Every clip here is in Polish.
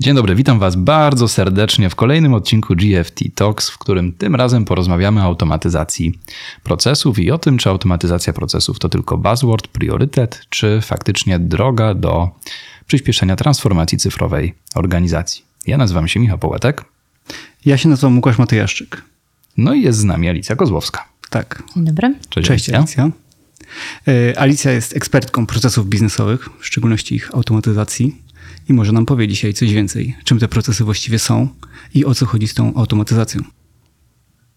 Dzień dobry, witam Was bardzo serdecznie w kolejnym odcinku GFT Talks, w którym tym razem porozmawiamy o automatyzacji procesów i o tym, czy automatyzacja procesów to tylko buzzword, priorytet, czy faktycznie droga do przyspieszenia transformacji cyfrowej organizacji. Ja nazywam się Michał Połetek. Ja się nazywam Łukasz Matyjaszczyk. No i jest z nami Alicja Kozłowska. Tak. Dzień dobry. Cześć, Cześć Alicja. Alicja. E, Alicja jest ekspertką procesów biznesowych, w szczególności ich automatyzacji i może nam powie dzisiaj coś więcej, czym te procesy właściwie są i o co chodzi z tą automatyzacją.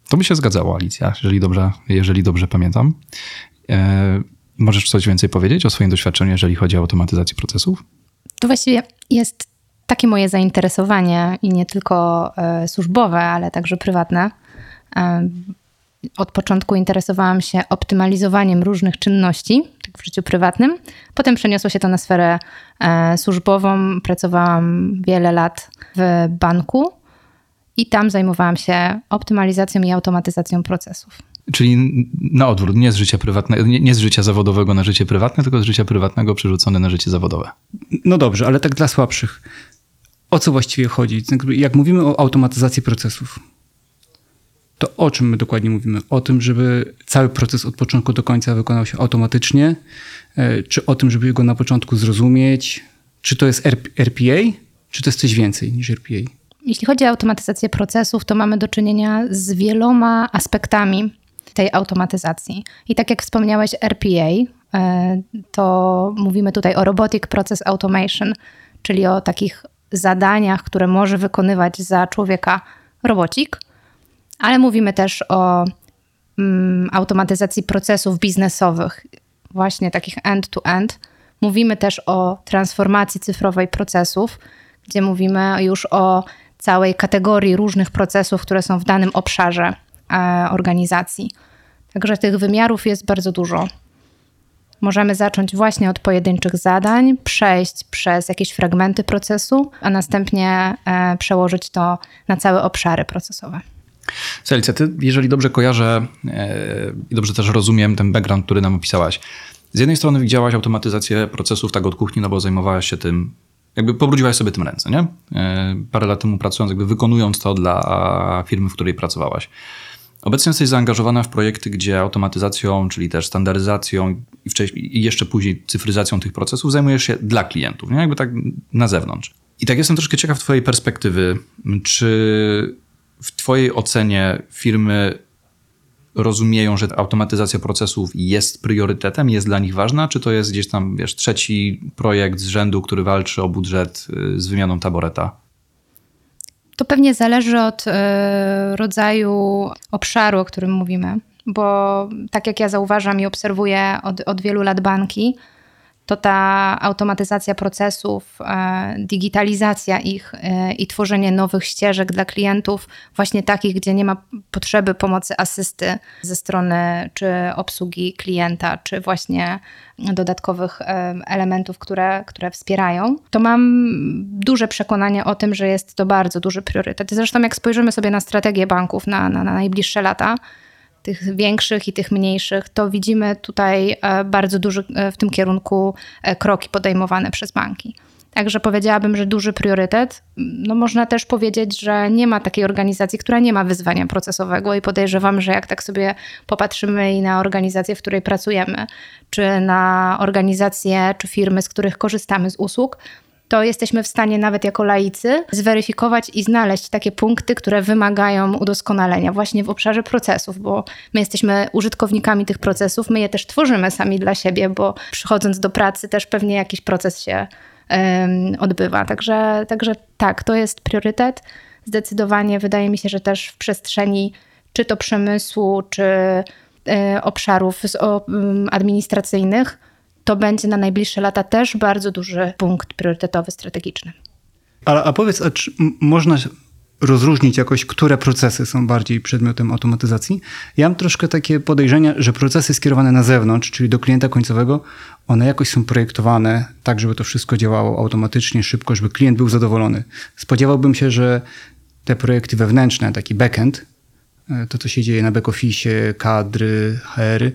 To by się zgadzało, Alicja, jeżeli dobrze, jeżeli dobrze pamiętam. E, możesz coś więcej powiedzieć o swoim doświadczeniu, jeżeli chodzi o automatyzację procesów? To właściwie jest takie moje zainteresowanie i nie tylko e, służbowe, ale także prywatne. E, od początku interesowałam się optymalizowaniem różnych czynności w życiu prywatnym. Potem przeniosło się to na sferę e, służbową. Pracowałam wiele lat w banku i tam zajmowałam się optymalizacją i automatyzacją procesów. Czyli na odwrót, nie z życia prywatnego, nie, nie z życia zawodowego na życie prywatne, tylko z życia prywatnego przerzucone na życie zawodowe. No dobrze, ale tak dla słabszych. O co właściwie chodzi? Jak mówimy o automatyzacji procesów, to o czym my dokładnie mówimy? O tym, żeby cały proces od początku do końca wykonał się automatycznie, e, czy o tym, żeby go na początku zrozumieć? Czy to jest RPA, czy to jest coś więcej niż RPA? Jeśli chodzi o automatyzację procesów, to mamy do czynienia z wieloma aspektami tej automatyzacji. I tak jak wspomniałeś, RPA, e, to mówimy tutaj o Robotic Process Automation, czyli o takich zadaniach, które może wykonywać za człowieka robocik, ale mówimy też o mm, automatyzacji procesów biznesowych, właśnie takich end-to-end. Mówimy też o transformacji cyfrowej procesów, gdzie mówimy już o całej kategorii różnych procesów, które są w danym obszarze e, organizacji. Także tych wymiarów jest bardzo dużo. Możemy zacząć właśnie od pojedynczych zadań, przejść przez jakieś fragmenty procesu, a następnie e, przełożyć to na całe obszary procesowe. Celicja, ty, jeżeli dobrze kojarzę e, i dobrze też rozumiem ten background, który nam opisałaś, z jednej strony widziałaś automatyzację procesów tak od kuchni, no bo zajmowałaś się tym, jakby pobrudziłaś sobie tym ręce, nie? E, parę lat temu pracując, jakby wykonując to dla firmy, w której pracowałaś. Obecnie jesteś zaangażowana w projekty, gdzie automatyzacją, czyli też standaryzacją i, wcześniej, i jeszcze później cyfryzacją tych procesów zajmujesz się dla klientów, nie? jakby tak na zewnątrz. I tak jestem troszkę ciekaw Twojej perspektywy, czy w Twojej ocenie firmy rozumieją, że automatyzacja procesów jest priorytetem, jest dla nich ważna, czy to jest gdzieś tam, wiesz, trzeci projekt z rzędu, który walczy o budżet y, z wymianą taboreta? To pewnie zależy od y, rodzaju obszaru, o którym mówimy, bo tak jak ja zauważam i obserwuję od, od wielu lat banki, to ta automatyzacja procesów, e, digitalizacja ich e, i tworzenie nowych ścieżek dla klientów, właśnie takich, gdzie nie ma potrzeby pomocy asysty ze strony czy obsługi klienta, czy właśnie dodatkowych e, elementów, które, które wspierają, to mam duże przekonanie o tym, że jest to bardzo duży priorytet. Zresztą, jak spojrzymy sobie na strategię banków na, na, na najbliższe lata, tych większych i tych mniejszych, to widzimy tutaj e, bardzo duży e, w tym kierunku e, kroki podejmowane przez banki. Także powiedziałabym, że duży priorytet. No można też powiedzieć, że nie ma takiej organizacji, która nie ma wyzwania procesowego i podejrzewam, że jak tak sobie popatrzymy i na organizację, w której pracujemy, czy na organizacje, czy firmy, z których korzystamy z usług, to jesteśmy w stanie nawet jako laicy zweryfikować i znaleźć takie punkty, które wymagają udoskonalenia właśnie w obszarze procesów, bo my jesteśmy użytkownikami tych procesów, my je też tworzymy sami dla siebie, bo przychodząc do pracy też pewnie jakiś proces się um, odbywa. Także, także tak, to jest priorytet. Zdecydowanie wydaje mi się, że też w przestrzeni czy to przemysłu, czy y, obszarów administracyjnych, to będzie na najbliższe lata też bardzo duży punkt priorytetowy, strategiczny. A, a powiedz, a czy można rozróżnić jakoś, które procesy są bardziej przedmiotem automatyzacji? Ja mam troszkę takie podejrzenia, że procesy skierowane na zewnątrz, czyli do klienta końcowego, one jakoś są projektowane tak, żeby to wszystko działało automatycznie, szybko, żeby klient był zadowolony. Spodziewałbym się, że te projekty wewnętrzne, taki backend, e, to co się dzieje na back-office, kadry, HR,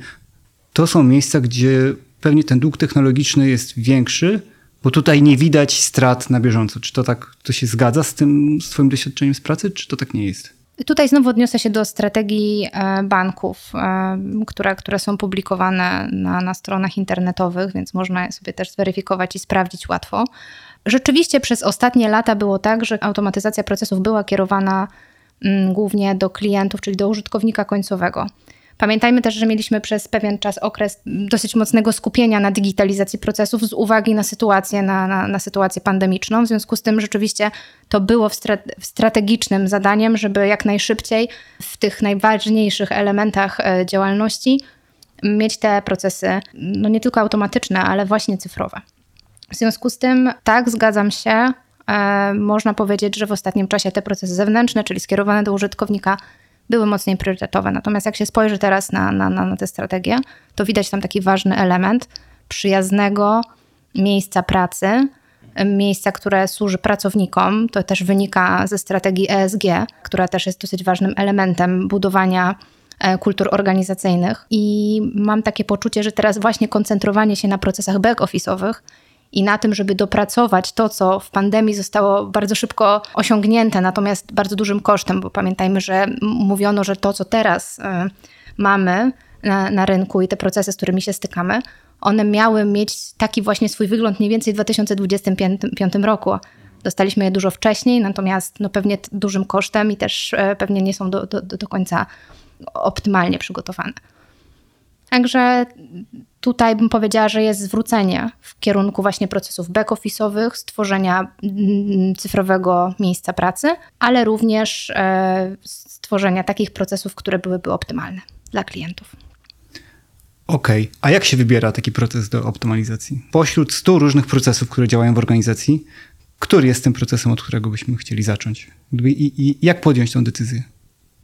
to są miejsca, gdzie pewnie ten dług technologiczny jest większy, Bo tutaj nie widać strat na bieżąco. Czy to tak to się zgadza z tym z twoim doświadczeniem z pracy, czy to tak nie jest? Tutaj znowu odniosę się do strategii e, banków, e, które, które są publikowane na, na stronach internetowych, więc można je sobie też zweryfikować i sprawdzić łatwo. Rzeczywiście przez ostatnie lata było tak, że automatyzacja procesów była kierowana mm, głównie do klientów, czyli do użytkownika końcowego. Pamiętajmy też, że mieliśmy przez pewien czas okres dosyć mocnego skupienia na digitalizacji procesów z uwagi na sytuację, na, na, na sytuację pandemiczną. W związku z tym rzeczywiście to było w strategicznym zadaniem, żeby jak najszybciej w tych najważniejszych elementach e, działalności mieć te procesy no nie tylko automatyczne, ale właśnie cyfrowe. W związku z tym, tak, zgadzam się. E, można powiedzieć, że w ostatnim czasie te procesy zewnętrzne, czyli skierowane do użytkownika, były mocniej priorytetowe. Natomiast jak się spojrzy teraz na, na, na tę strategię, to widać tam taki ważny element przyjaznego miejsca pracy, miejsca, które służy pracownikom. To też wynika ze strategii ESG, która też jest dosyć ważnym elementem budowania e, kultur organizacyjnych. I mam takie poczucie, że teraz właśnie koncentrowanie się na procesach back-office'owych i na tym, żeby dopracować to, co w pandemii zostało bardzo szybko osiągnięte, natomiast bardzo dużym kosztem, bo pamiętajmy, że mówiono, że to, co teraz y, mamy na, na rynku i te procesy, z którymi się stykamy, one miały mieć taki właśnie swój wygląd mniej więcej w 2025 roku. Dostaliśmy je dużo wcześniej, natomiast no pewnie dużym kosztem i też e, pewnie nie są do, do, do końca optymalnie przygotowane. Także tutaj bym powiedziała, że jest zwrócenie w kierunku właśnie procesów back-office'owych, stworzenia mm, cyfrowego miejsca pracy, ale również e, stworzenia takich procesów, które byłyby optymalne dla klientów. Okej, okay. a jak się wybiera taki proces do optymalizacji? Pośród 100 różnych procesów, które działają w organizacji, który jest tym procesem, od którego byśmy chcieli zacząć? I, i jak podjąć tę decyzję?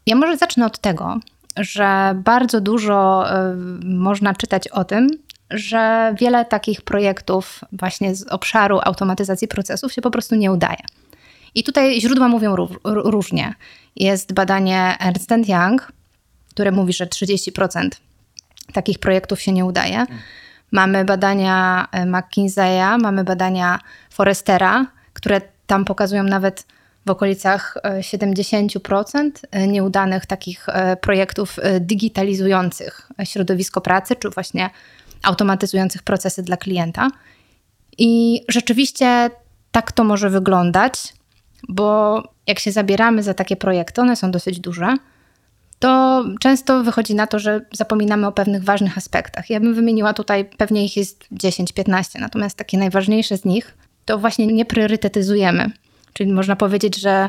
Ja może zacznę od tego, że bardzo dużo y, można czytać o tym, że wiele takich projektów właśnie z obszaru automatyzacji procesów się po prostu nie udaje. I tutaj źródła mówią różnie. Jest badanie Ernst Young, które mówi, że 30% takich projektów się nie udaje. Mamy badania y, McKinsey'a, mamy badania Forestera, które tam pokazują nawet w okolicach 70% e, e, nieudanych takich e, projektów digitalizujących środowisko pracy, czy właśnie automatyzujących procesy dla klienta. I rzeczywiście tak to może wyglądać, bo jak się zabieramy za takie projekty, one są dosyć duże, to często wychodzi na to, że zapominamy o pewnych ważnych aspektach. Ja bym wymieniła tutaj, pewnie ich jest 10-15, natomiast takie najważniejsze z nich to właśnie nie priorytetyzujemy Czyli można powiedzieć, że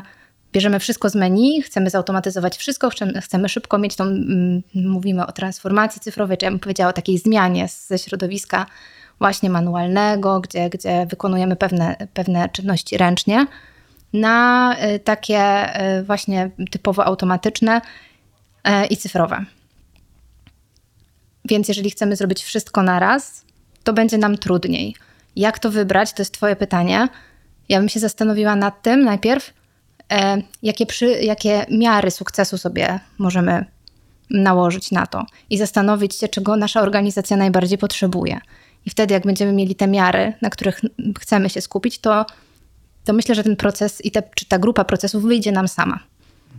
bierzemy wszystko z menu, chcemy zautomatyzować wszystko, chcemy szybko mieć tą, mm, mówimy o transformacji cyfrowej, czy ja bym powiedziała o takiej zmianie ze środowiska właśnie manualnego, gdzie, gdzie wykonujemy pewne, pewne czynności ręcznie, na y, takie y, właśnie typowo automatyczne y, i cyfrowe. Więc jeżeli chcemy zrobić wszystko naraz, to będzie nam trudniej. Jak to wybrać? To jest Twoje pytanie. Ja bym się zastanowiła nad tym najpierw, e, jakie, przy, jakie miary sukcesu sobie możemy nałożyć na to i zastanowić się, czego nasza organizacja najbardziej potrzebuje. I wtedy, jak będziemy mieli te miary, na których chcemy się skupić, to, to myślę, że ten proces i te, czy ta grupa procesów wyjdzie nam sama.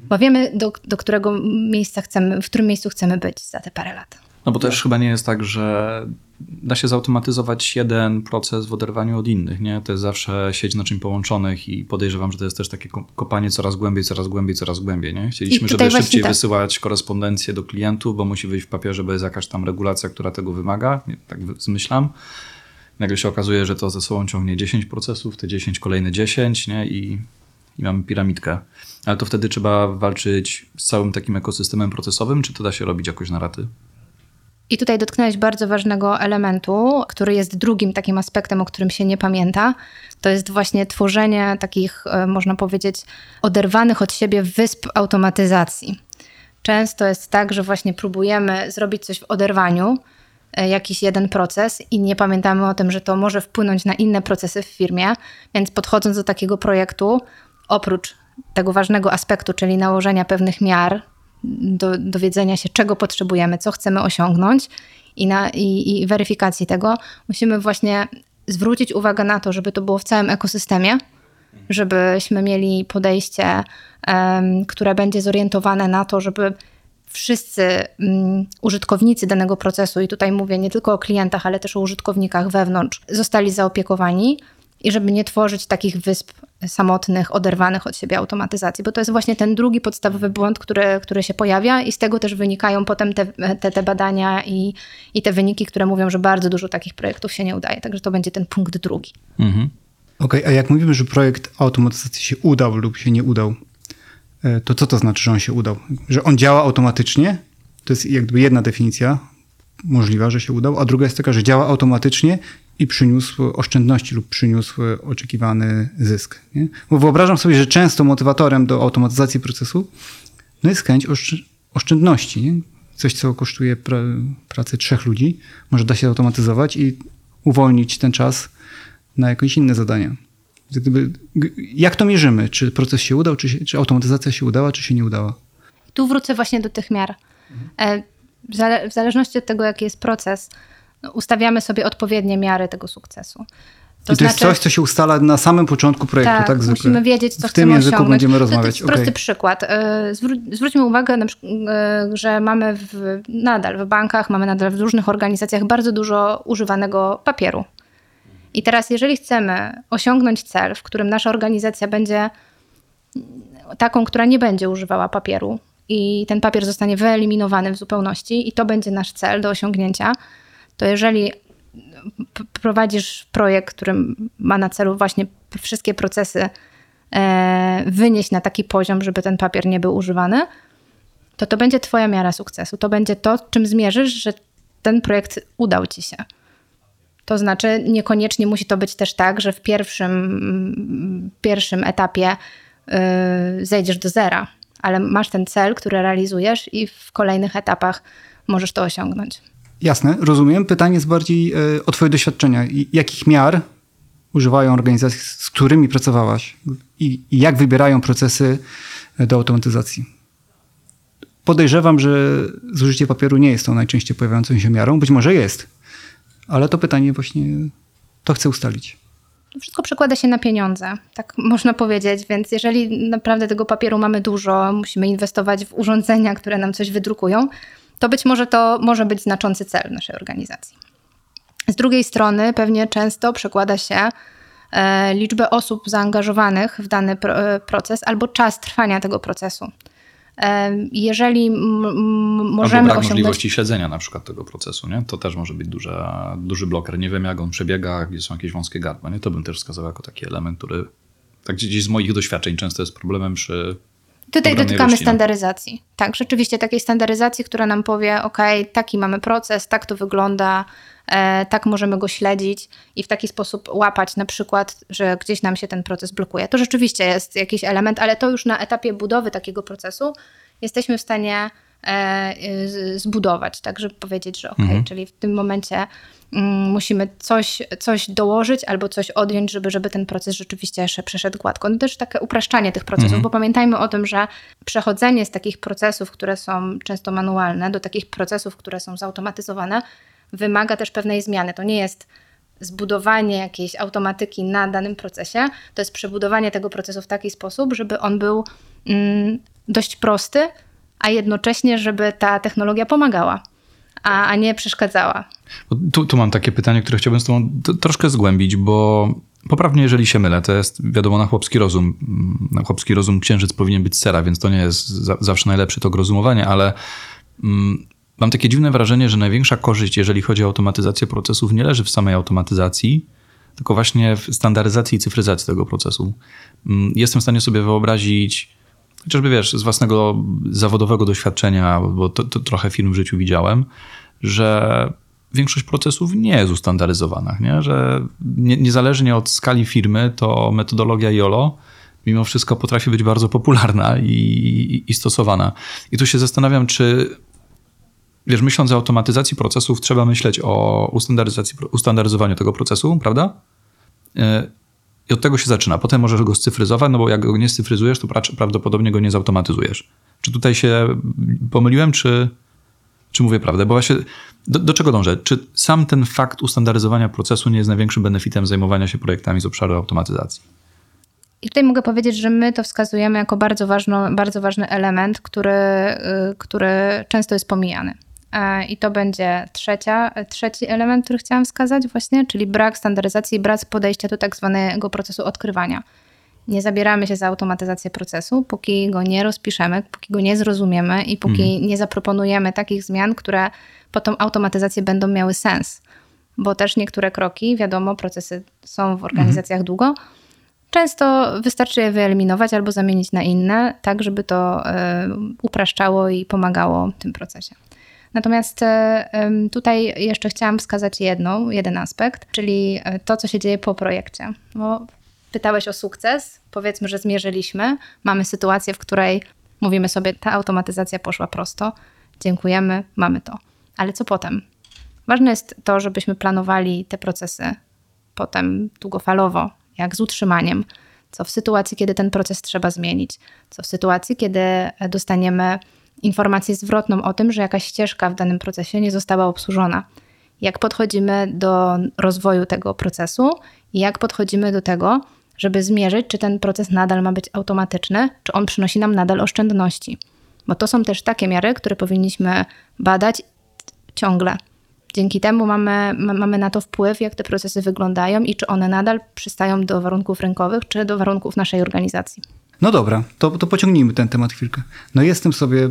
Bo wiemy, do, do którego miejsca chcemy, w którym miejscu chcemy być za te parę lat. No bo też chyba nie jest tak, że da się zautomatyzować jeden proces w oderwaniu od innych, nie? To jest zawsze sieć naczyń połączonych i podejrzewam, że to jest też takie kopanie coraz głębiej, coraz głębiej, coraz głębiej, nie? Chcieliśmy, żeby szybciej tak. wysyłać korespondencję do klientów, bo musi wyjść w papierze, bo jest jakaś tam regulacja, która tego wymaga, tak zmyślam. Nagle się okazuje, że to ze sobą ciągnie 10 procesów, te 10 kolejne 10, nie? I, i mamy piramidkę. Ale to wtedy trzeba walczyć z całym takim ekosystemem procesowym, czy to da się robić jakoś na raty? I tutaj dotknąłeś bardzo ważnego elementu, który jest drugim takim aspektem, o którym się nie pamięta. To jest właśnie tworzenie takich, e, można powiedzieć, oderwanych od siebie wysp automatyzacji. Często jest tak, że właśnie próbujemy zrobić coś w oderwaniu, e, jakiś jeden proces i nie pamiętamy o tym, że to może wpłynąć na inne procesy w firmie, więc podchodząc do takiego projektu, oprócz tego ważnego aspektu, czyli nałożenia pewnych miar, do, dowiedzenia się, czego potrzebujemy, co chcemy osiągnąć i, na, i, i weryfikacji tego, musimy właśnie zwrócić uwagę na to, żeby to było w całym ekosystemie, żebyśmy mieli podejście, które będzie zorientowane na to, żeby wszyscy mm, użytkownicy danego procesu, i tutaj mówię nie tylko o klientach, ale też o użytkownikach wewnątrz, zostali zaopiekowani i żeby nie tworzyć takich wysp samotnych, oderwanych od siebie automatyzacji, bo to jest właśnie ten drugi podstawowy błąd, który, który się pojawia i z tego też wynikają potem te, te, te badania i, i te wyniki, które mówią, że bardzo dużo takich projektów się nie udaje. Także to będzie ten punkt drugi. Mhm. Okej, a jak mówimy, że projekt automatyzacji się udał lub się nie udał, e, to co to znaczy, że on się udał? Że on działa automatycznie? To jest jakby jedna definicja możliwa, że się udał, a druga jest taka, że działa automatycznie i przyniósł oszczędności lub przyniósł oczekiwany zysk. Nie? Bo wyobrażam sobie, że często motywatorem do automatyzacji procesu no jest chęć oszcz- oszczędności. Nie? Coś, co kosztuje pra- pracę trzech ludzi, może da się automatyzować i uwolnić ten czas na jakieś inne zadania. Gdyby, jak to mierzymy? Czy proces się udał, czy, się, czy automatyzacja się udała, czy się nie udała? Tu wrócę właśnie do tych miar. E, W, zale- w zależności od tego, jaki jest proces, ustawiamy sobie odpowiednie miary tego sukcesu. I to jest coś, co się ustala na samym początku projektu, tak, tak, zwykle. musimy wiedzieć, co W tym języku osiągnąć. będziemy To- rozmawiać. To jest prosty okej. przykład. E, Zwró- zwróćmy uwagę, na, przykład, e, że mamy w, nadal w bankach, mamy nadal w różnych organizacjach bardzo dużo używanego papieru. I teraz, jeżeli chcemy osiągnąć cel, w którym nasza organizacja będzie taką, która nie będzie używała papieru i ten papier zostanie wyeliminowany w zupełności i to będzie nasz cel do osiągnięcia, to jeżeli prowadzisz projekt, który ma na celu właśnie wszystkie procesy e, wynieść na taki poziom, żeby ten papier nie był używany, to to będzie twoja miara sukcesu. To będzie to, czym zmierzysz, że ten projekt udał ci się. To znaczy, niekoniecznie musi to być też tak, że w pierwszym, pierwszym etapie y, zejdziesz do zera, ale masz ten cel, który realizujesz i w kolejnych etapach możesz to osiągnąć. Jasne, rozumiem. Pytanie jest bardziej e, o twoje doświadczenia. Jakich miar używają organizacje, z którymi pracowałaś i, i jak wybierają procesy e, do automatyzacji? Podejrzewam, że zużycie papieru nie jest tą najczęściej pojawiającą się miarą. Być może jest, ale to pytanie właśnie to chcę ustalić. Wszystko przekłada się na pieniądze, tak można powiedzieć, więc jeżeli naprawdę tego papieru mamy dużo, musimy inwestować w urządzenia, które nam coś wydrukują, to być może to może być znaczący cel naszej organizacji. Z drugiej strony pewnie często przekłada się e, liczbę osób zaangażowanych w dany e, proces albo czas trwania tego procesu. E, jeżeli m, m, Albo możemy brak osiągnąć możliwości śledzenia na przykład tego procesu, nie? To też może być duża, duży bloker. Nie wiem, jak on przebiega, gdzie są jakieś wąskie gardła, nie? To bym też wskazał jako taki element, który tak gdzieś z moich doświadczeń często jest problemem przy Tutaj dotykamy ilości, no. standaryzacji. Tak, rzeczywiście takiej standaryzacji, która nam powie, ok, taki mamy proces, tak to wygląda, e, tak możemy go śledzić i w taki sposób łapać na przykład, że gdzieś nam się ten proces blokuje. To rzeczywiście jest jakiś element, ale to już na etapie budowy takiego procesu jesteśmy w stanie e, zbudować, tak, żeby powiedzieć, że ok, czyli w tym momencie musimy coś, coś dołożyć albo coś odjąć, żeby, żeby ten proces rzeczywiście jeszcze przeszedł gładko. No też takie upraszczanie tych procesów, bo pamiętajmy o tym, że przechodzenie z takich procesów, które są często manualne, do takich procesów, które są zautomatyzowane, wymaga też pewnej zmiany. To nie jest zbudowanie jakiejś automatyki na danym procesie, to jest przebudowanie tego procesu w taki sposób, żeby on był mm, dość prosty, a jednocześnie, żeby ta technologia pomagała, a, a nie przeszkadzała. Tu, tu mam takie pytanie, które chciałbym z tobą troszkę zgłębić, bo poprawnie, jeżeli się mylę, to jest wiadomo na chłopski rozum. Na chłopski rozum księżyc powinien być sera, więc to nie jest za, zawsze najlepsze to rozumowanie, ale mm, mam takie dziwne wrażenie, że największa korzyść, jeżeli chodzi o automatyzację procesów, nie leży w samej automatyzacji, tylko właśnie w standaryzacji i cyfryzacji tego procesu. Mm, Jestem w stanie sobie wyobrazić, chociażby wiesz, z własnego zawodowego doświadczenia, bo to, to trochę firm w życiu widziałem, że większość procesów nie jest ustandaryzowana, nie? że nie, niezależnie od skali firmy, to metodologia YOLO mimo wszystko potrafi być bardzo popularna i, i, i stosowana. I tu się zastanawiam, czy wiesz, myśląc o automatyzacji procesów, trzeba myśleć o ustandaryzacji, ustandaryzowaniu tego procesu, prawda? Yy, I od tego się zaczyna. Potem możesz go scyfryzować, no bo jak go nie scyfryzujesz, to pra- prawdopodobnie go nie zautomatyzujesz. Czy tutaj się pomyliłem, czy, Czy mówię prawdę? Bo właśnie do, do czego dążę? Czy sam ten fakt ustandaryzowania procesu nie jest największym benefitem zajmowania się projektami z obszaru automatyzacji? I tutaj mogę powiedzieć, że my to wskazujemy jako bardzo, ważną, bardzo ważny element, który, y, który często jest pomijany. E, I to będzie trzecia, trzeci element, który chciałam wskazać właśnie, czyli brak standaryzacji, brak podejścia do tak zwanego procesu odkrywania. Nie zabieramy się za automatyzację procesu, póki go nie rozpiszemy, póki go nie zrozumiemy i póki nie zaproponujemy takich zmian, które po tą automatyzację będą miały sens. Bo też niektóre kroki, wiadomo, procesy są w organizacjach długo, Często wystarczy je wyeliminować albo zamienić na inne, tak żeby to y, upraszczało i pomagało w tym procesie. Natomiast y, tutaj jeszcze chciałam wskazać jedną, jeden aspekt, czyli to, co się dzieje po projekcie. Bo pytałeś o sukces, powiedzmy, że zmierzyliśmy, mamy sytuację, w której mówimy sobie, ta automatyzacja poszła prosto, dziękujemy, mamy to. Ale co potem? Ważne jest to, żebyśmy planowali te procesy potem długofalowo, jak z utrzymaniem, co w sytuacji, kiedy ten proces trzeba zmienić, co w sytuacji, kiedy dostaniemy informację zwrotną o tym, że jakaś ścieżka w danym procesie nie została obsłużona. Jak podchodzimy do rozwoju tego procesu i jak podchodzimy do tego, żeby zmierzyć, czy ten proces nadal ma być automatyczny, czy on przynosi nam nadal oszczędności. Bo to są też takie miary, które powinniśmy badać ciągle. Dzięki temu mamy, mamy na to wpływ, jak te procesy wyglądają i czy one nadal przystają do warunków rynkowych, czy do warunków naszej organizacji. No dobra, to, to pociągnijmy ten temat chwilkę. No jestem sobie,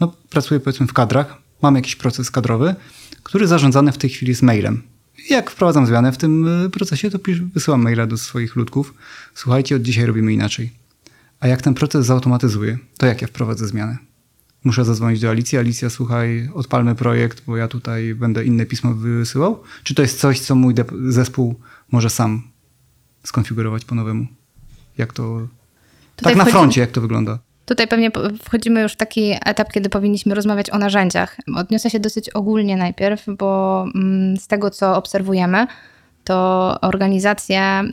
no pracuję powiedzmy w kadrach, mam jakiś proces kadrowy, który zarządzany w tej chwili jest mailem. Jak wprowadzam zmianę w tym y, procesie, to pisz, wysyłam maila do swoich ludków. Słuchajcie, od dzisiaj robimy inaczej. A jak ten proces zautomatyzuję, to jak ja wprowadzę zmianę? muszę zadzwonić do Alicji. Alicja, słuchaj, odpalmy projekt, bo ja tutaj będę inne pismo wysyłał? Czy to jest coś, co mój zespół może sam skonfigurować po nowemu? Jak to... Tutaj tak na froncie, jak to wygląda? Tutaj pewnie wchodzimy już w taki etap, kiedy powinniśmy rozmawiać o narzędziach. Odniosę się dosyć ogólnie najpierw, bo mm, z tego, co obserwujemy, to organizacje mm,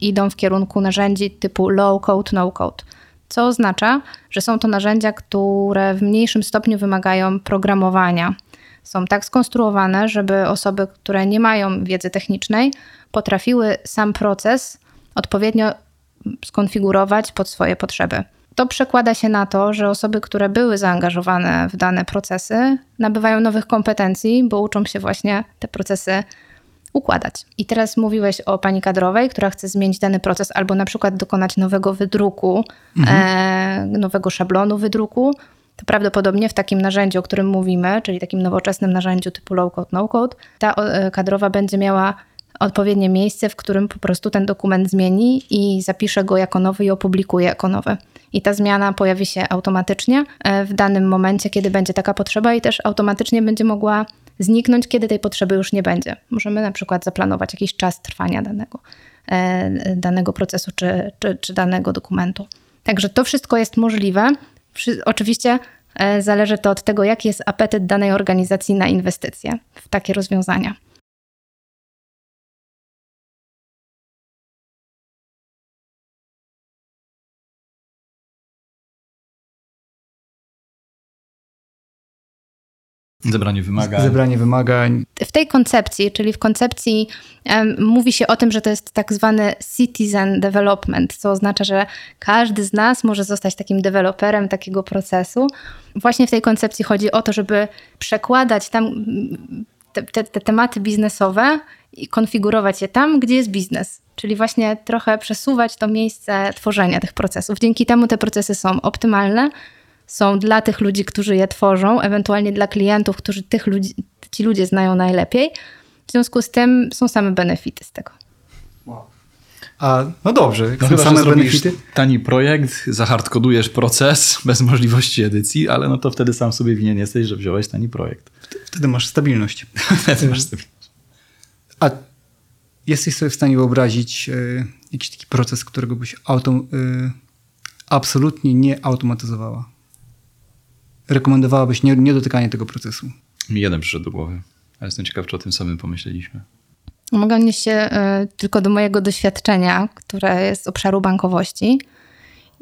idą w kierunku narzędzi typu low code, no code co oznacza, że są to narzędzia, które w mniejszym stopniu wymagają programowania. Są tak skonstruowane, żeby osoby, które nie mają wiedzy technicznej, potrafiły sam proces odpowiednio skonfigurować pod swoje potrzeby. To przekłada się na to, że osoby, które były zaangażowane w dane procesy, nabywają nowych kompetencji, bo uczą się właśnie te procesy układać. I teraz mówiłeś o pani kadrowej, która chce zmienić dany proces albo na przykład dokonać nowego wydruku, mhm. e, nowego szablonu wydruku. To prawdopodobnie w takim narzędziu, o którym mówimy, czyli takim nowoczesnym narzędziu typu low-code, no-code, ta e, kadrowa będzie miała odpowiednie miejsce, w którym po prostu ten dokument zmieni i zapisze go jako nowy i opublikuje jako nowy. I ta zmiana pojawi się automatycznie e, w danym momencie, kiedy będzie taka potrzeba, i też automatycznie będzie mogła zniknąć, kiedy tej potrzeby już nie będzie. Możemy na przykład zaplanować jakiś czas trwania danego, e, danego procesu czy, czy, czy danego dokumentu. Także to wszystko jest możliwe. Oczywiście e, zależy to od tego, jaki jest apetyt danej organizacji na inwestycje w takie rozwiązania. Zebranie wymagań. Zebranie wymagań. W tej koncepcji, czyli w koncepcji um, mówi się o tym, że to jest tak zwany citizen development, co oznacza, że każdy z nas może zostać takim deweloperem takiego procesu. Właśnie w tej koncepcji chodzi o to, żeby przekładać tam te, te, te tematy biznesowe i konfigurować je tam, gdzie jest biznes. Czyli właśnie trochę przesuwać to miejsce tworzenia tych procesów. Dzięki temu te procesy są optymalne, są dla tych ludzi, którzy je tworzą, ewentualnie dla klientów, którzy tych ludzi, ci ludzie znają najlepiej. W związku z tym są same benefity z tego. Wow. A, no dobrze, no chyba, same benefity. Tani projekt, zahardkodujesz proces bez możliwości edycji, ale no to wtedy sam sobie winien jesteś, że wziąłeś tani projekt. Wtedy masz stabilność. wtedy masz stabilność. A jesteś sobie w stanie wyobrazić y, jakiś taki proces, którego byś auto, y, absolutnie nie automatyzowała? Rekomendowałabyś nie, niedotykanie tego procesu? Mi jeden przyszedł do głowy, ale jestem ciekaw, czy o tym samym pomyśleliśmy. Mogę odnieść się y, tylko do mojego doświadczenia, które jest z obszaru bankowości.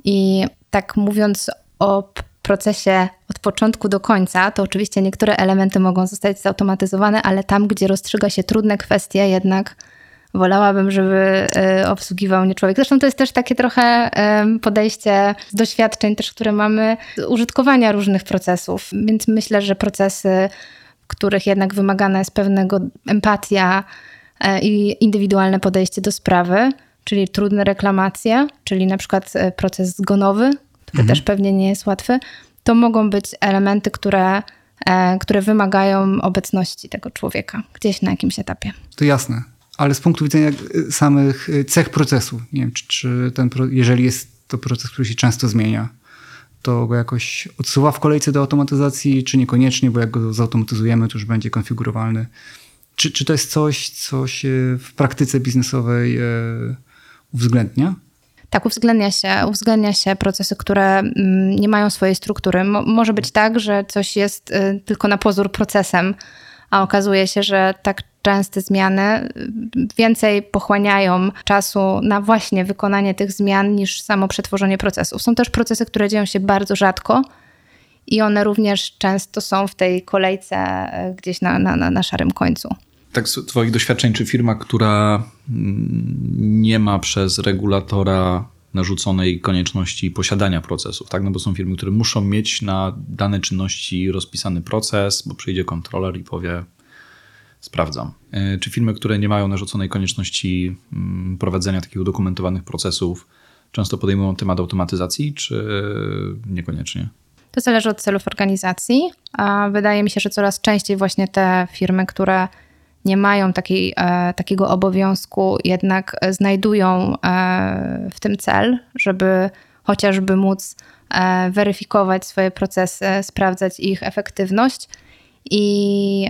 I tak mówiąc o procesie od początku do końca, to oczywiście niektóre elementy mogą zostać zautomatyzowane, ale tam, gdzie rozstrzyga się trudne kwestie, jednak wolałabym, żeby y, obsługiwał mnie człowiek. Zresztą to jest też takie trochę y, podejście z doświadczeń też, które mamy z użytkowania różnych procesów. Więc myślę, że procesy, w których jednak wymagana jest pewnego empatia y, i indywidualne podejście do sprawy, czyli trudne reklamacje, czyli na przykład proces zgonowy, który też pewnie nie jest łatwy, to mogą być elementy, które, e, które wymagają obecności tego człowieka gdzieś na jakimś etapie. To jasne. Ale z punktu widzenia y, samych y, cech procesu, nie wiem, czy, czy ten, jeżeli jest to proces, który się często zmienia, to go jakoś odsuwa w kolejce do automatyzacji, czy niekoniecznie, bo jak go zautomatyzujemy, to już będzie konfigurowalny. Czy, czy to jest coś, co się w praktyce biznesowej e, uwzględnia? Tak, uwzględnia się, uwzględnia się procesy, które mm, nie mają swojej struktury. Mo- może być tak, że coś jest y, tylko na pozór procesem, a okazuje się, że tak częste zmiany więcej pochłaniają czasu na właśnie wykonanie tych zmian niż samo przetworzenie procesów. Są też procesy, które dzieją się bardzo rzadko i one również często są w tej kolejce y, gdzieś na, na, na, na szarym końcu. Tak z twoich doświadczeń, czy firma, która mm, nie ma przez regulatora narzuconej konieczności posiadania procesów, tak? No bo są firmy, które muszą mieć na dane czynności rozpisany proces, bo przyjdzie kontroler i powie sprawdzam. E, Czy firmy, które nie mają narzuconej konieczności mm, prowadzenia takich udokumentowanych procesów, często podejmują temat automatyzacji, czy niekoniecznie? To zależy od celów organizacji. Wydaje mi się, że coraz częściej właśnie te firmy, które nie mają takiej, e, takiego obowiązku, jednak e, znajdują e, w tym cel, żeby chociażby móc e, weryfikować swoje procesy, sprawdzać ich efektywność. I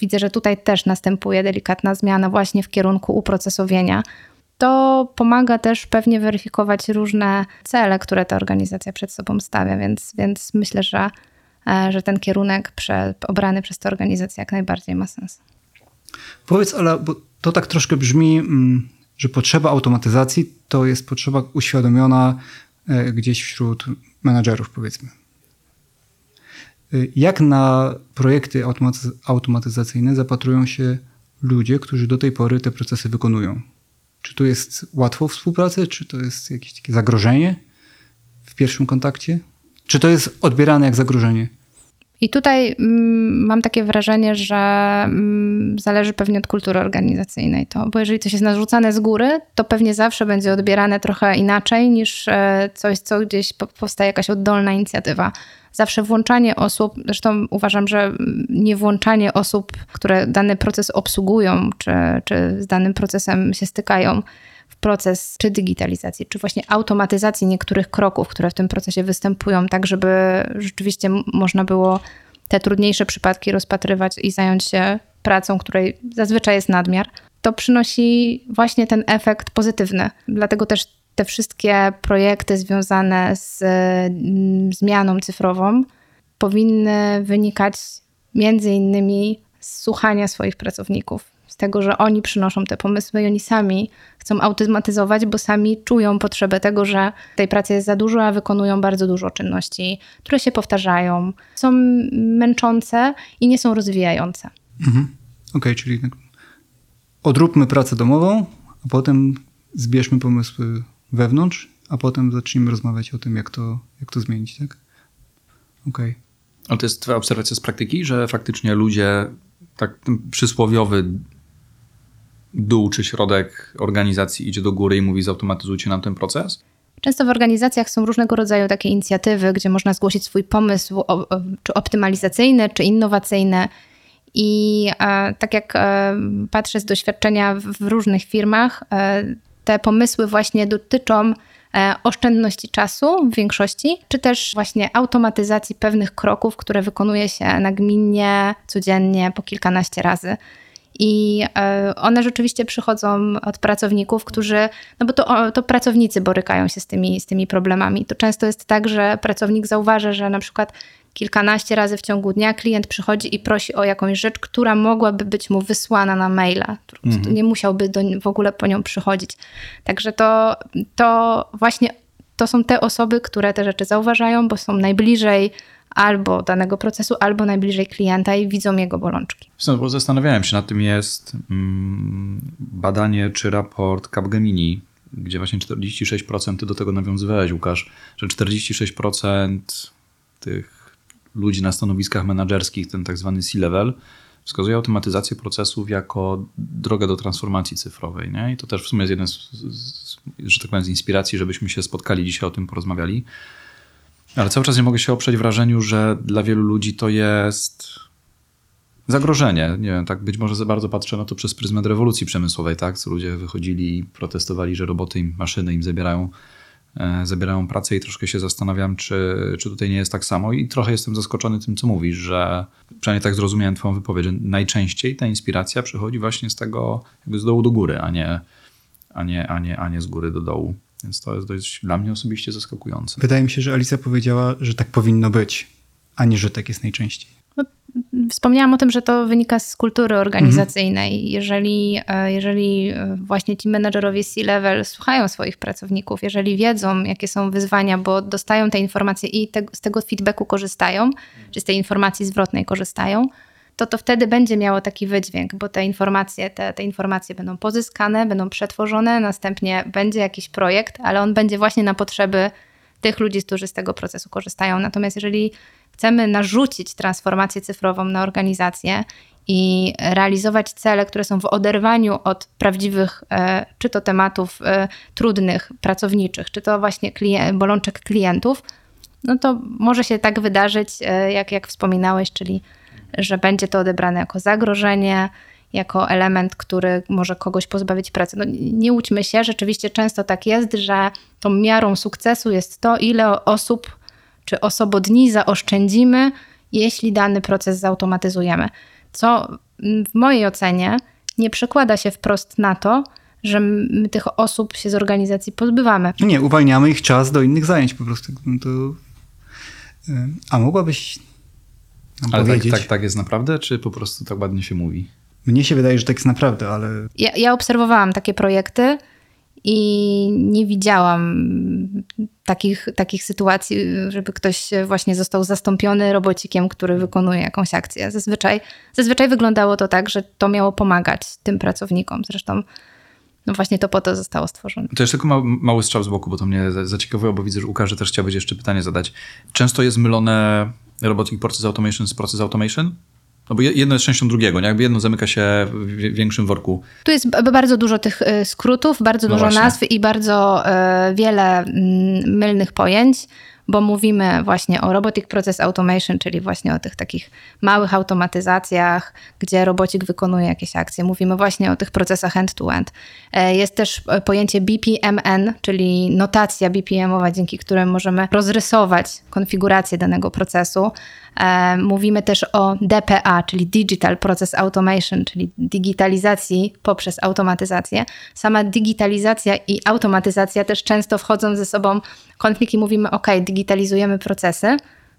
widzę, że tutaj też następuje delikatna zmiana właśnie w kierunku uprocesowienia. To pomaga też pewnie weryfikować różne cele, które ta organizacja przed sobą stawia, więc, więc myślę, że, e, że ten kierunek prze, obrany przez tę organizację jak najbardziej ma sens. Powiedz, ale bo to tak troszkę brzmi, mm, że potrzeba automatyzacji to jest potrzeba uświadomiona e, gdzieś wśród menadżerów, powiedzmy. Y, Jak na projekty automaty- automatyzacyjne zapatrują się ludzie, którzy do tej pory te procesy wykonują? Czy to jest łatwo współpracy, czy to jest jakieś takie zagrożenie w pierwszym kontakcie? Czy to jest odbierane jak zagrożenie? I tutaj mm, mam takie wrażenie, że mm, zależy pewnie od kultury organizacyjnej to, bo jeżeli coś jest narzucane z góry, to pewnie zawsze będzie odbierane trochę inaczej niż e, coś, co gdzieś po- powstaje jakaś oddolna inicjatywa. Zawsze włączanie osób, zresztą uważam, że mm, nie włączanie osób, które dany proces obsługują, czy, czy z danym procesem się stykają, proces czy digitalizacji, czy właśnie automatyzacji niektórych kroków, które w tym procesie występują, tak żeby rzeczywiście można było te trudniejsze przypadki rozpatrywać i zająć się pracą, której zazwyczaj jest nadmiar, to przynosi właśnie ten efekt pozytywny. Dlatego też te wszystkie projekty związane z mm, zmianą cyfrową powinny wynikać między innymi z słuchania swoich pracowników, z tego, że oni przynoszą te pomysły i oni sami chcą automatyzować, bo sami czują potrzebę tego, że tej pracy jest za dużo, a wykonują bardzo dużo czynności, które się powtarzają, są męczące i nie są rozwijające. Okej, czyli tak odróbmy pracę domową, a potem zbierzmy pomysły wewnątrz, a potem zacznijmy rozmawiać o tym, jak to, jak to zmienić, tak? Okej. Ale to jest twoja obserwacja z praktyki, że faktycznie ludzie, tak ten przysłowiowy dół czy środek organizacji idzie do góry i mówi zautomatyzujcie nam ten proces? Często w organizacjach są różnego rodzaju takie inicjatywy, gdzie można zgłosić swój pomysł, czy optymalizacyjny, czy innowacyjny. I e, tak jak e, patrzę z doświadczenia w, różnych firmach, e, te pomysły właśnie dotyczą oszczędności czasu w większości, czy też właśnie automatyzacji pewnych kroków, które wykonuje się nagminnie, codziennie, po kilkanaście razy. I e, one rzeczywiście przychodzą od pracowników, którzy, no bo to, to pracownicy borykają się z tymi, z tymi problemami. To często jest tak, że pracownik zauważy, że na przykład kilkanaście razy w ciągu dnia klient przychodzi i prosi o jakąś rzecz, która mogłaby być mu wysłana na maila. Prostu Nie musiałby do, w ogóle po nią przychodzić. Także to, to właśnie to są te osoby, które te rzeczy zauważają, bo są najbliżej albo danego procesu, albo najbliżej klienta i widzą jego bolączki. No, bo zastanawiałem się nad tym, jest mm, badanie czy raport Capgemini, gdzie właśnie 46% ty do tego nawiązywałeś, Łukasz, że 46% tych ludzi na stanowiskach menedżerskich, ten tak zwany C-level, wskazuje automatyzację procesów jako drogę do transformacji cyfrowej. Nie? I to też w sumie jest jeden z, z, że tak powiem, z inspiracji, żebyśmy się spotkali dzisiaj o tym porozmawiali. Ale cały czas nie mogę się oprzeć wrażeniu, że dla wielu ludzi to jest zagrożenie. Nie wiem, tak być może za bardzo patrzę na to przez pryzmat rewolucji przemysłowej, tak? Co ludzie wychodzili i protestowali, że roboty im, maszyny im zabierają, e, zabierają pracę i troszkę się zastanawiam, czy, czy tutaj nie jest tak samo i trochę jestem zaskoczony tym, co mówisz, że przynajmniej tak zrozumiałem twoją wypowiedź, że najczęściej ta inspiracja przychodzi właśnie z tego jakby z dołu do góry, a nie, a nie, a nie, a nie z góry do dołu. Więc to jest dość dla mnie osobiście zaskakujące. Wydaje mi się, że Alicja powiedziała, że tak powinno być, a nie, że tak jest najczęściej. Wspomniałam o tym, że to wynika z kultury organizacyjnej. Jeżeli, e, jeżeli e, właśnie ci menedżerowie C-level słuchają swoich pracowników, jeżeli wiedzą, jakie są wyzwania, bo dostają te informacje i te, z tego feedbacku korzystają, czy z tej informacji zwrotnej korzystają, to to wtedy będzie miało taki wydźwięk, bo te informacje, te, te informacje będą pozyskane, będą przetworzone, następnie będzie jakiś projekt, ale on będzie właśnie na potrzeby tych ludzi, którzy z tego procesu korzystają. Natomiast jeżeli chcemy narzucić transformację cyfrową na organizację i realizować cele, które są w oderwaniu od prawdziwych, e, czy to tematów e, trudnych, pracowniczych, czy to właśnie bolączek klientów, no to może się tak wydarzyć, e, jak, jak wspominałeś, czyli że będzie to odebrane jako zagrożenie, jako element, który może kogoś pozbawić pracy. No, nie łudźmy się, rzeczywiście często tak jest, że tą miarą sukcesu jest to, ile osób czy osobodni zaoszczędzimy, jeśli dany proces zautomatyzujemy. Co w mojej ocenie nie przekłada się wprost na to, że my tych osób się z organizacji pozbywamy. Nie, uwalniamy ich czas do innych zajęć po prostu. To, a mogłabyś nam ale tak, powiedzieć? tak, tak jest naprawdę, czy po prostu tak ładnie się mówi? Mnie się wydaje, że tak jest naprawdę, ale... Ja, ja obserwowałam takie projekty i nie widziałam takich, takich sytuacji, żeby ktoś właśnie został zastąpiony robocikiem, który wykonuje jakąś akcję. Zazwyczaj, zazwyczaj wyglądało to tak, że to miało pomagać tym pracownikom. Zresztą no właśnie to po to zostało stworzone. To jeszcze tylko mały, mały strzał z boku, bo to mnie zaciekawiło, bo widzę, że Łukasz też chciałbyś jeszcze pytanie zadać. Często jest mylone Robotic Process Automation z Process Automation? No bo jedno jest częścią drugiego, nie? jakby jedno zamyka się w większym worku. Tu jest bardzo dużo tych y, skrótów, bardzo No dużo właśnie. nazw i bardzo y, wiele mm, mylnych pojęć, bo mówimy właśnie o Robotic Process Automation, czyli właśnie o tych takich małych automatyzacjach, gdzie robocik wykonuje jakieś akcje. Mówimy właśnie o tych procesach end-to-end. E, Jest też e, pojęcie BPMN, czyli notacja BPM-owa, dzięki której możemy rozrysować konfigurację danego procesu. E, Mówimy też o DPA, czyli Digital Process Automation, czyli digitalizacji poprzez automatyzację. Sama digitalizacja i automatyzacja też często wchodzą ze sobą konflikt i mówimy, ok, digitalizujemy procesy,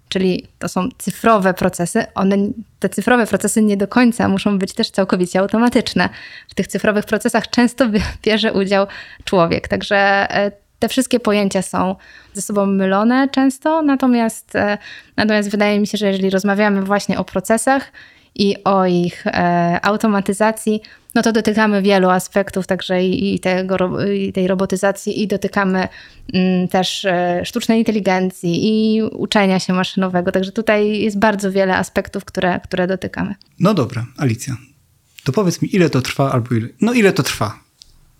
czyli to są cyfrowe procesy. One, te cyfrowe procesy nie do końca muszą być też całkowicie automatyczne. W tych cyfrowych procesach często bierze udział człowiek, także e, te wszystkie pojęcia są ze sobą mylone często, natomiast, e, natomiast wydaje mi się, że jeżeli rozmawiamy właśnie o procesach i o ich e, automatyzacji, no to dotykamy wielu aspektów, także i, i, tego, i tej robotyzacji, i dotykamy mm, też e, sztucznej inteligencji i uczenia się maszynowego. Także tutaj jest bardzo wiele aspektów, które, które dotykamy. No dobra, Alicja, to powiedz mi, ile to trwa albo ile... No ile to trwa?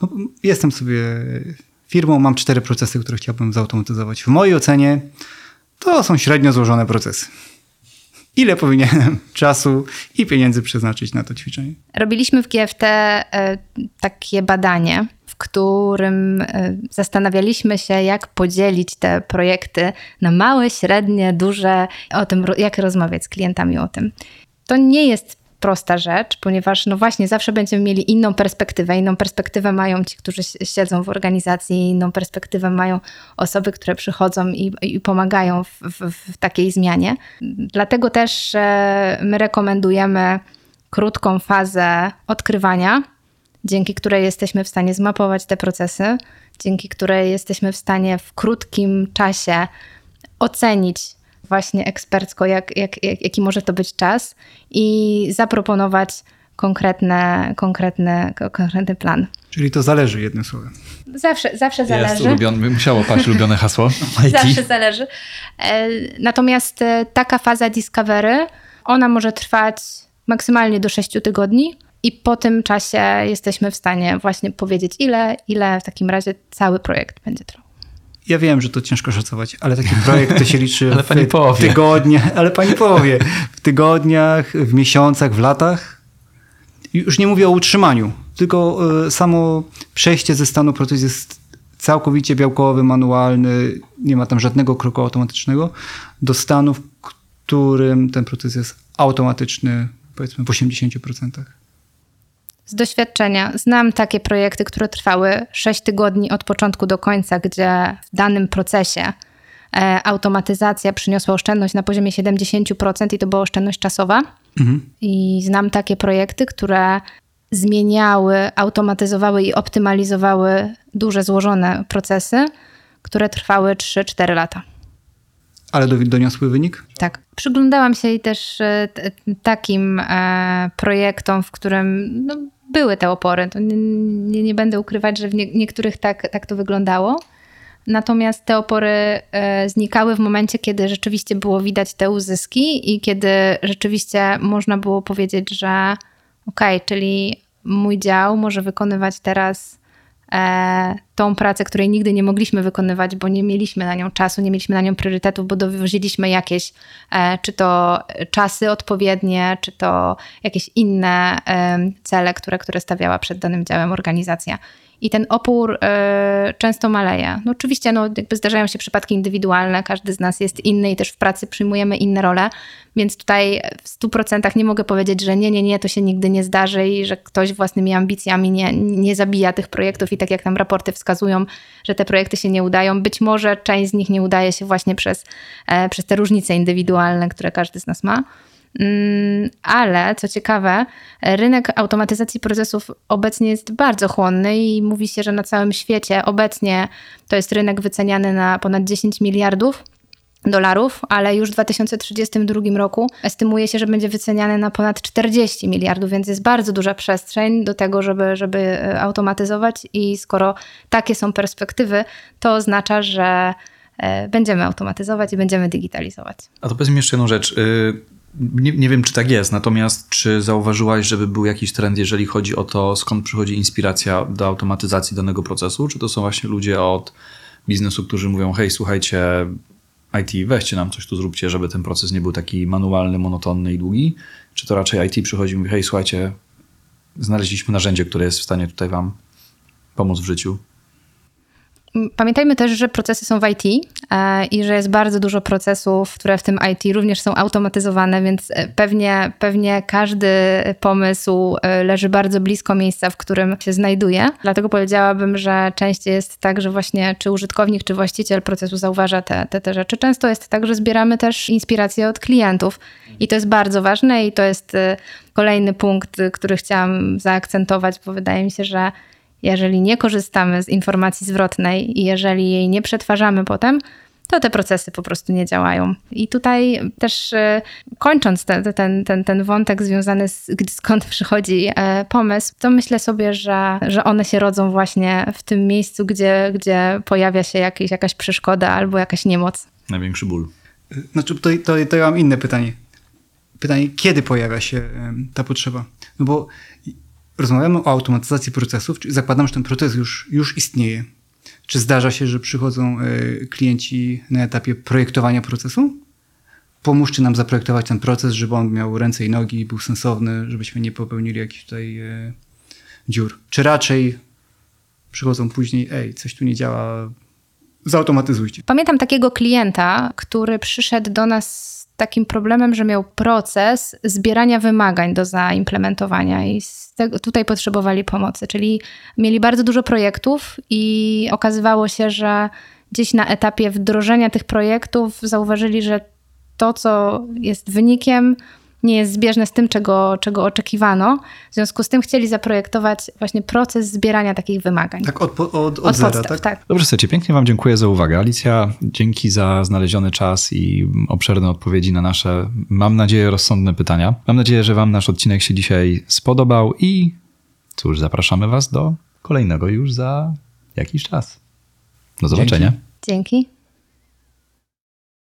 No, jestem sobie firmą, mam cztery procesy, które chciałbym zautomatyzować. W mojej ocenie to są średnio złożone procesy. Ile powinienem czasu i pieniędzy przeznaczyć na to ćwiczenie? Robiliśmy w GFT e, takie badanie, w którym e, zastanawialiśmy się, jak podzielić te projekty na małe, średnie, duże, o tym, jak rozmawiać z klientami o tym. To nie jest prosta rzecz, ponieważ no właśnie zawsze będziemy mieli inną perspektywę. Inną perspektywę mają ci, którzy si- siedzą w organizacji, inną perspektywę mają osoby, które przychodzą i, i pomagają w, w, w takiej zmianie. Dlatego też e, my rekomendujemy krótką fazę odkrywania, dzięki której jesteśmy w stanie zmapować te procesy, dzięki której jesteśmy w stanie w krótkim czasie ocenić właśnie ekspercko, jak, jak, jak, jaki może to być czas i zaproponować konkretne, konkretne, konkretny plan. Czyli to zależy jednym słowem. Zawsze, zawsze Jest zależy. ulubiony, musiało paść ulubione hasło. Zawsze zależy. E, Natomiast e, taka faza discovery, ona może trwać maksymalnie do 6 tygodni i po tym czasie jesteśmy w stanie właśnie powiedzieć, ile, ile w takim razie cały projekt będzie trwał. Ja wiem, że to ciężko szacować, ale taki projekt to się liczy Ale pani w powie. tygodniach, ale pani powie, w tygodniach, w miesiącach, w latach. Już nie mówię o utrzymaniu, tylko e, samo przejście ze stanu proces jest całkowicie białkowy, manualny, nie ma tam żadnego kroku automatycznego, do stanu, w którym ten proces jest automatyczny, powiedzmy w 80%. Z doświadczenia znam takie projekty, które trwały 6 tygodni od początku do końca, gdzie w danym procesie e, automatyzacja przyniosła oszczędność na poziomie 70% i to była oszczędność czasowa. I znam takie projekty, które zmieniały, automatyzowały i optymalizowały duże, złożone procesy, które trwały 3-4 lata. Ale do, doniosły wynik? Tak. Przyglądałam się i też e, takim e, projektom, w którym no, były te opory. To nie, nie, nie będę ukrywać, że w nie, niektórych tak, tak to wyglądało. Natomiast te opory e, znikały w momencie, kiedy rzeczywiście było widać te uzyski i kiedy rzeczywiście można było powiedzieć, że okej, czyli mój dział może wykonywać teraz tą pracę, której nigdy nie mogliśmy wykonywać, bo nie mieliśmy na nią czasu, nie mieliśmy na nią priorytetów, bo dowoziliśmy jakieś, e, czy to czasy odpowiednie, czy to jakieś inne e, cele, które, które stawiała przed danym działem organizacja. I ten opór e, często maleje. No oczywiście no, jakby zdarzają się przypadki indywidualne, każdy z nas jest inny i też w pracy przyjmujemy inne role, więc tutaj w 100% nie mogę powiedzieć, że nie, nie, nie, to się nigdy nie zdarzy i że ktoś własnymi ambicjami nie, nie zabija tych projektów i tak jak nam raporty wskazują, że te projekty się nie udają. Być może część z nich nie udaje się właśnie przez, e, przez te różnice indywidualne, które każdy z nas ma. Mm, Ale co ciekawe, rynek automatyzacji procesów obecnie jest bardzo chłonny i mówi się, że na całym świecie obecnie to jest rynek wyceniany na ponad 10 miliardów dolarów, ale już w 2032 roku estymuje się, że będzie wyceniany na ponad 40 miliardów, więc jest bardzo duża przestrzeń do tego, żeby, żeby e, automatyzować i skoro takie są perspektywy, to oznacza, że e, będziemy automatyzować i będziemy digitalizować. A to powiedz mi jeszcze jedną rzecz. Nie, nie wiem, czy tak jest, natomiast czy zauważyłaś, żeby był jakiś trend, jeżeli chodzi o to, skąd przychodzi inspiracja do automatyzacji danego procesu? Czy to są właśnie ludzie od biznesu, którzy mówią, hej, słuchajcie, IT, weźcie nam coś tu zróbcie, żeby ten proces nie był taki manualny, monotonny i długi? Czy to raczej IT przychodzi i mówi, hej, słuchajcie, znaleźliśmy narzędzie, które jest w stanie tutaj wam pomóc w życiu? Pamiętajmy też, że procesy są w IT e, i że jest bardzo dużo procesów, które w tym IT również są automatyzowane, więc e, pewnie, pewnie każdy pomysł e, leży bardzo blisko miejsca, w którym się znajduje. Dlatego powiedziałabym, że częściej jest tak, że właśnie czy użytkownik, czy właściciel procesu zauważa te, te, te rzeczy. Często jest tak, że zbieramy też inspiracje od klientów i to jest bardzo ważne i to jest kolejny punkt, który chciałam zaakcentować, bo wydaje mi się, że jeżeli nie korzystamy z informacji zwrotnej i jeżeli jej nie przetwarzamy potem, to te procesy po prostu nie działają. I tutaj też e, kończąc te, ten, ten, ten wątek związany z skąd przychodzi e, pomysł, to myślę sobie, że, że one się rodzą właśnie w tym miejscu, gdzie, gdzie pojawia się jakieś, jakaś przeszkoda albo jakaś niemoc. Największy ból. Znaczy, to, to, to ja mam inne pytanie. Pytanie, kiedy pojawia się ta potrzeba? No bo rozmawiamy o automatyzacji procesów, czyli zakładam, że ten proces już, już istnieje. Czy zdarza się, że przychodzą e, klienci na etapie projektowania procesu? Pomóżcie nam zaprojektować ten proces, żeby on miał ręce i nogi, był sensowny, żebyśmy nie popełnili jakichś tutaj e, dziur. Czy raczej przychodzą później, ej, coś tu nie działa, zautomatyzujcie. Pamiętam takiego klienta, który przyszedł do nas takim problemem, że miał proces zbierania wymagań do zaimplementowania i tego, tutaj potrzebowali pomocy. Czyli mieli bardzo dużo projektów i okazywało się, że gdzieś na etapie wdrożenia tych projektów zauważyli, że to, co jest wynikiem, nie jest zbieżne z tym, czego, czego oczekiwano. W związku z tym chcieli zaprojektować właśnie proces zbierania takich wymagań. Tak od, od, od, Od zera, podstaw, tak? tak. Dobrze, słuchajcie, pięknie Wam dziękuję za uwagę. Alicja, dzięki za znaleziony czas i obszerne odpowiedzi na nasze, mam nadzieję, rozsądne pytania. Mam nadzieję, że Wam nasz odcinek się dzisiaj spodobał i cóż, zapraszamy Was do kolejnego już za jakiś czas. Do zobaczenia. Dzięki.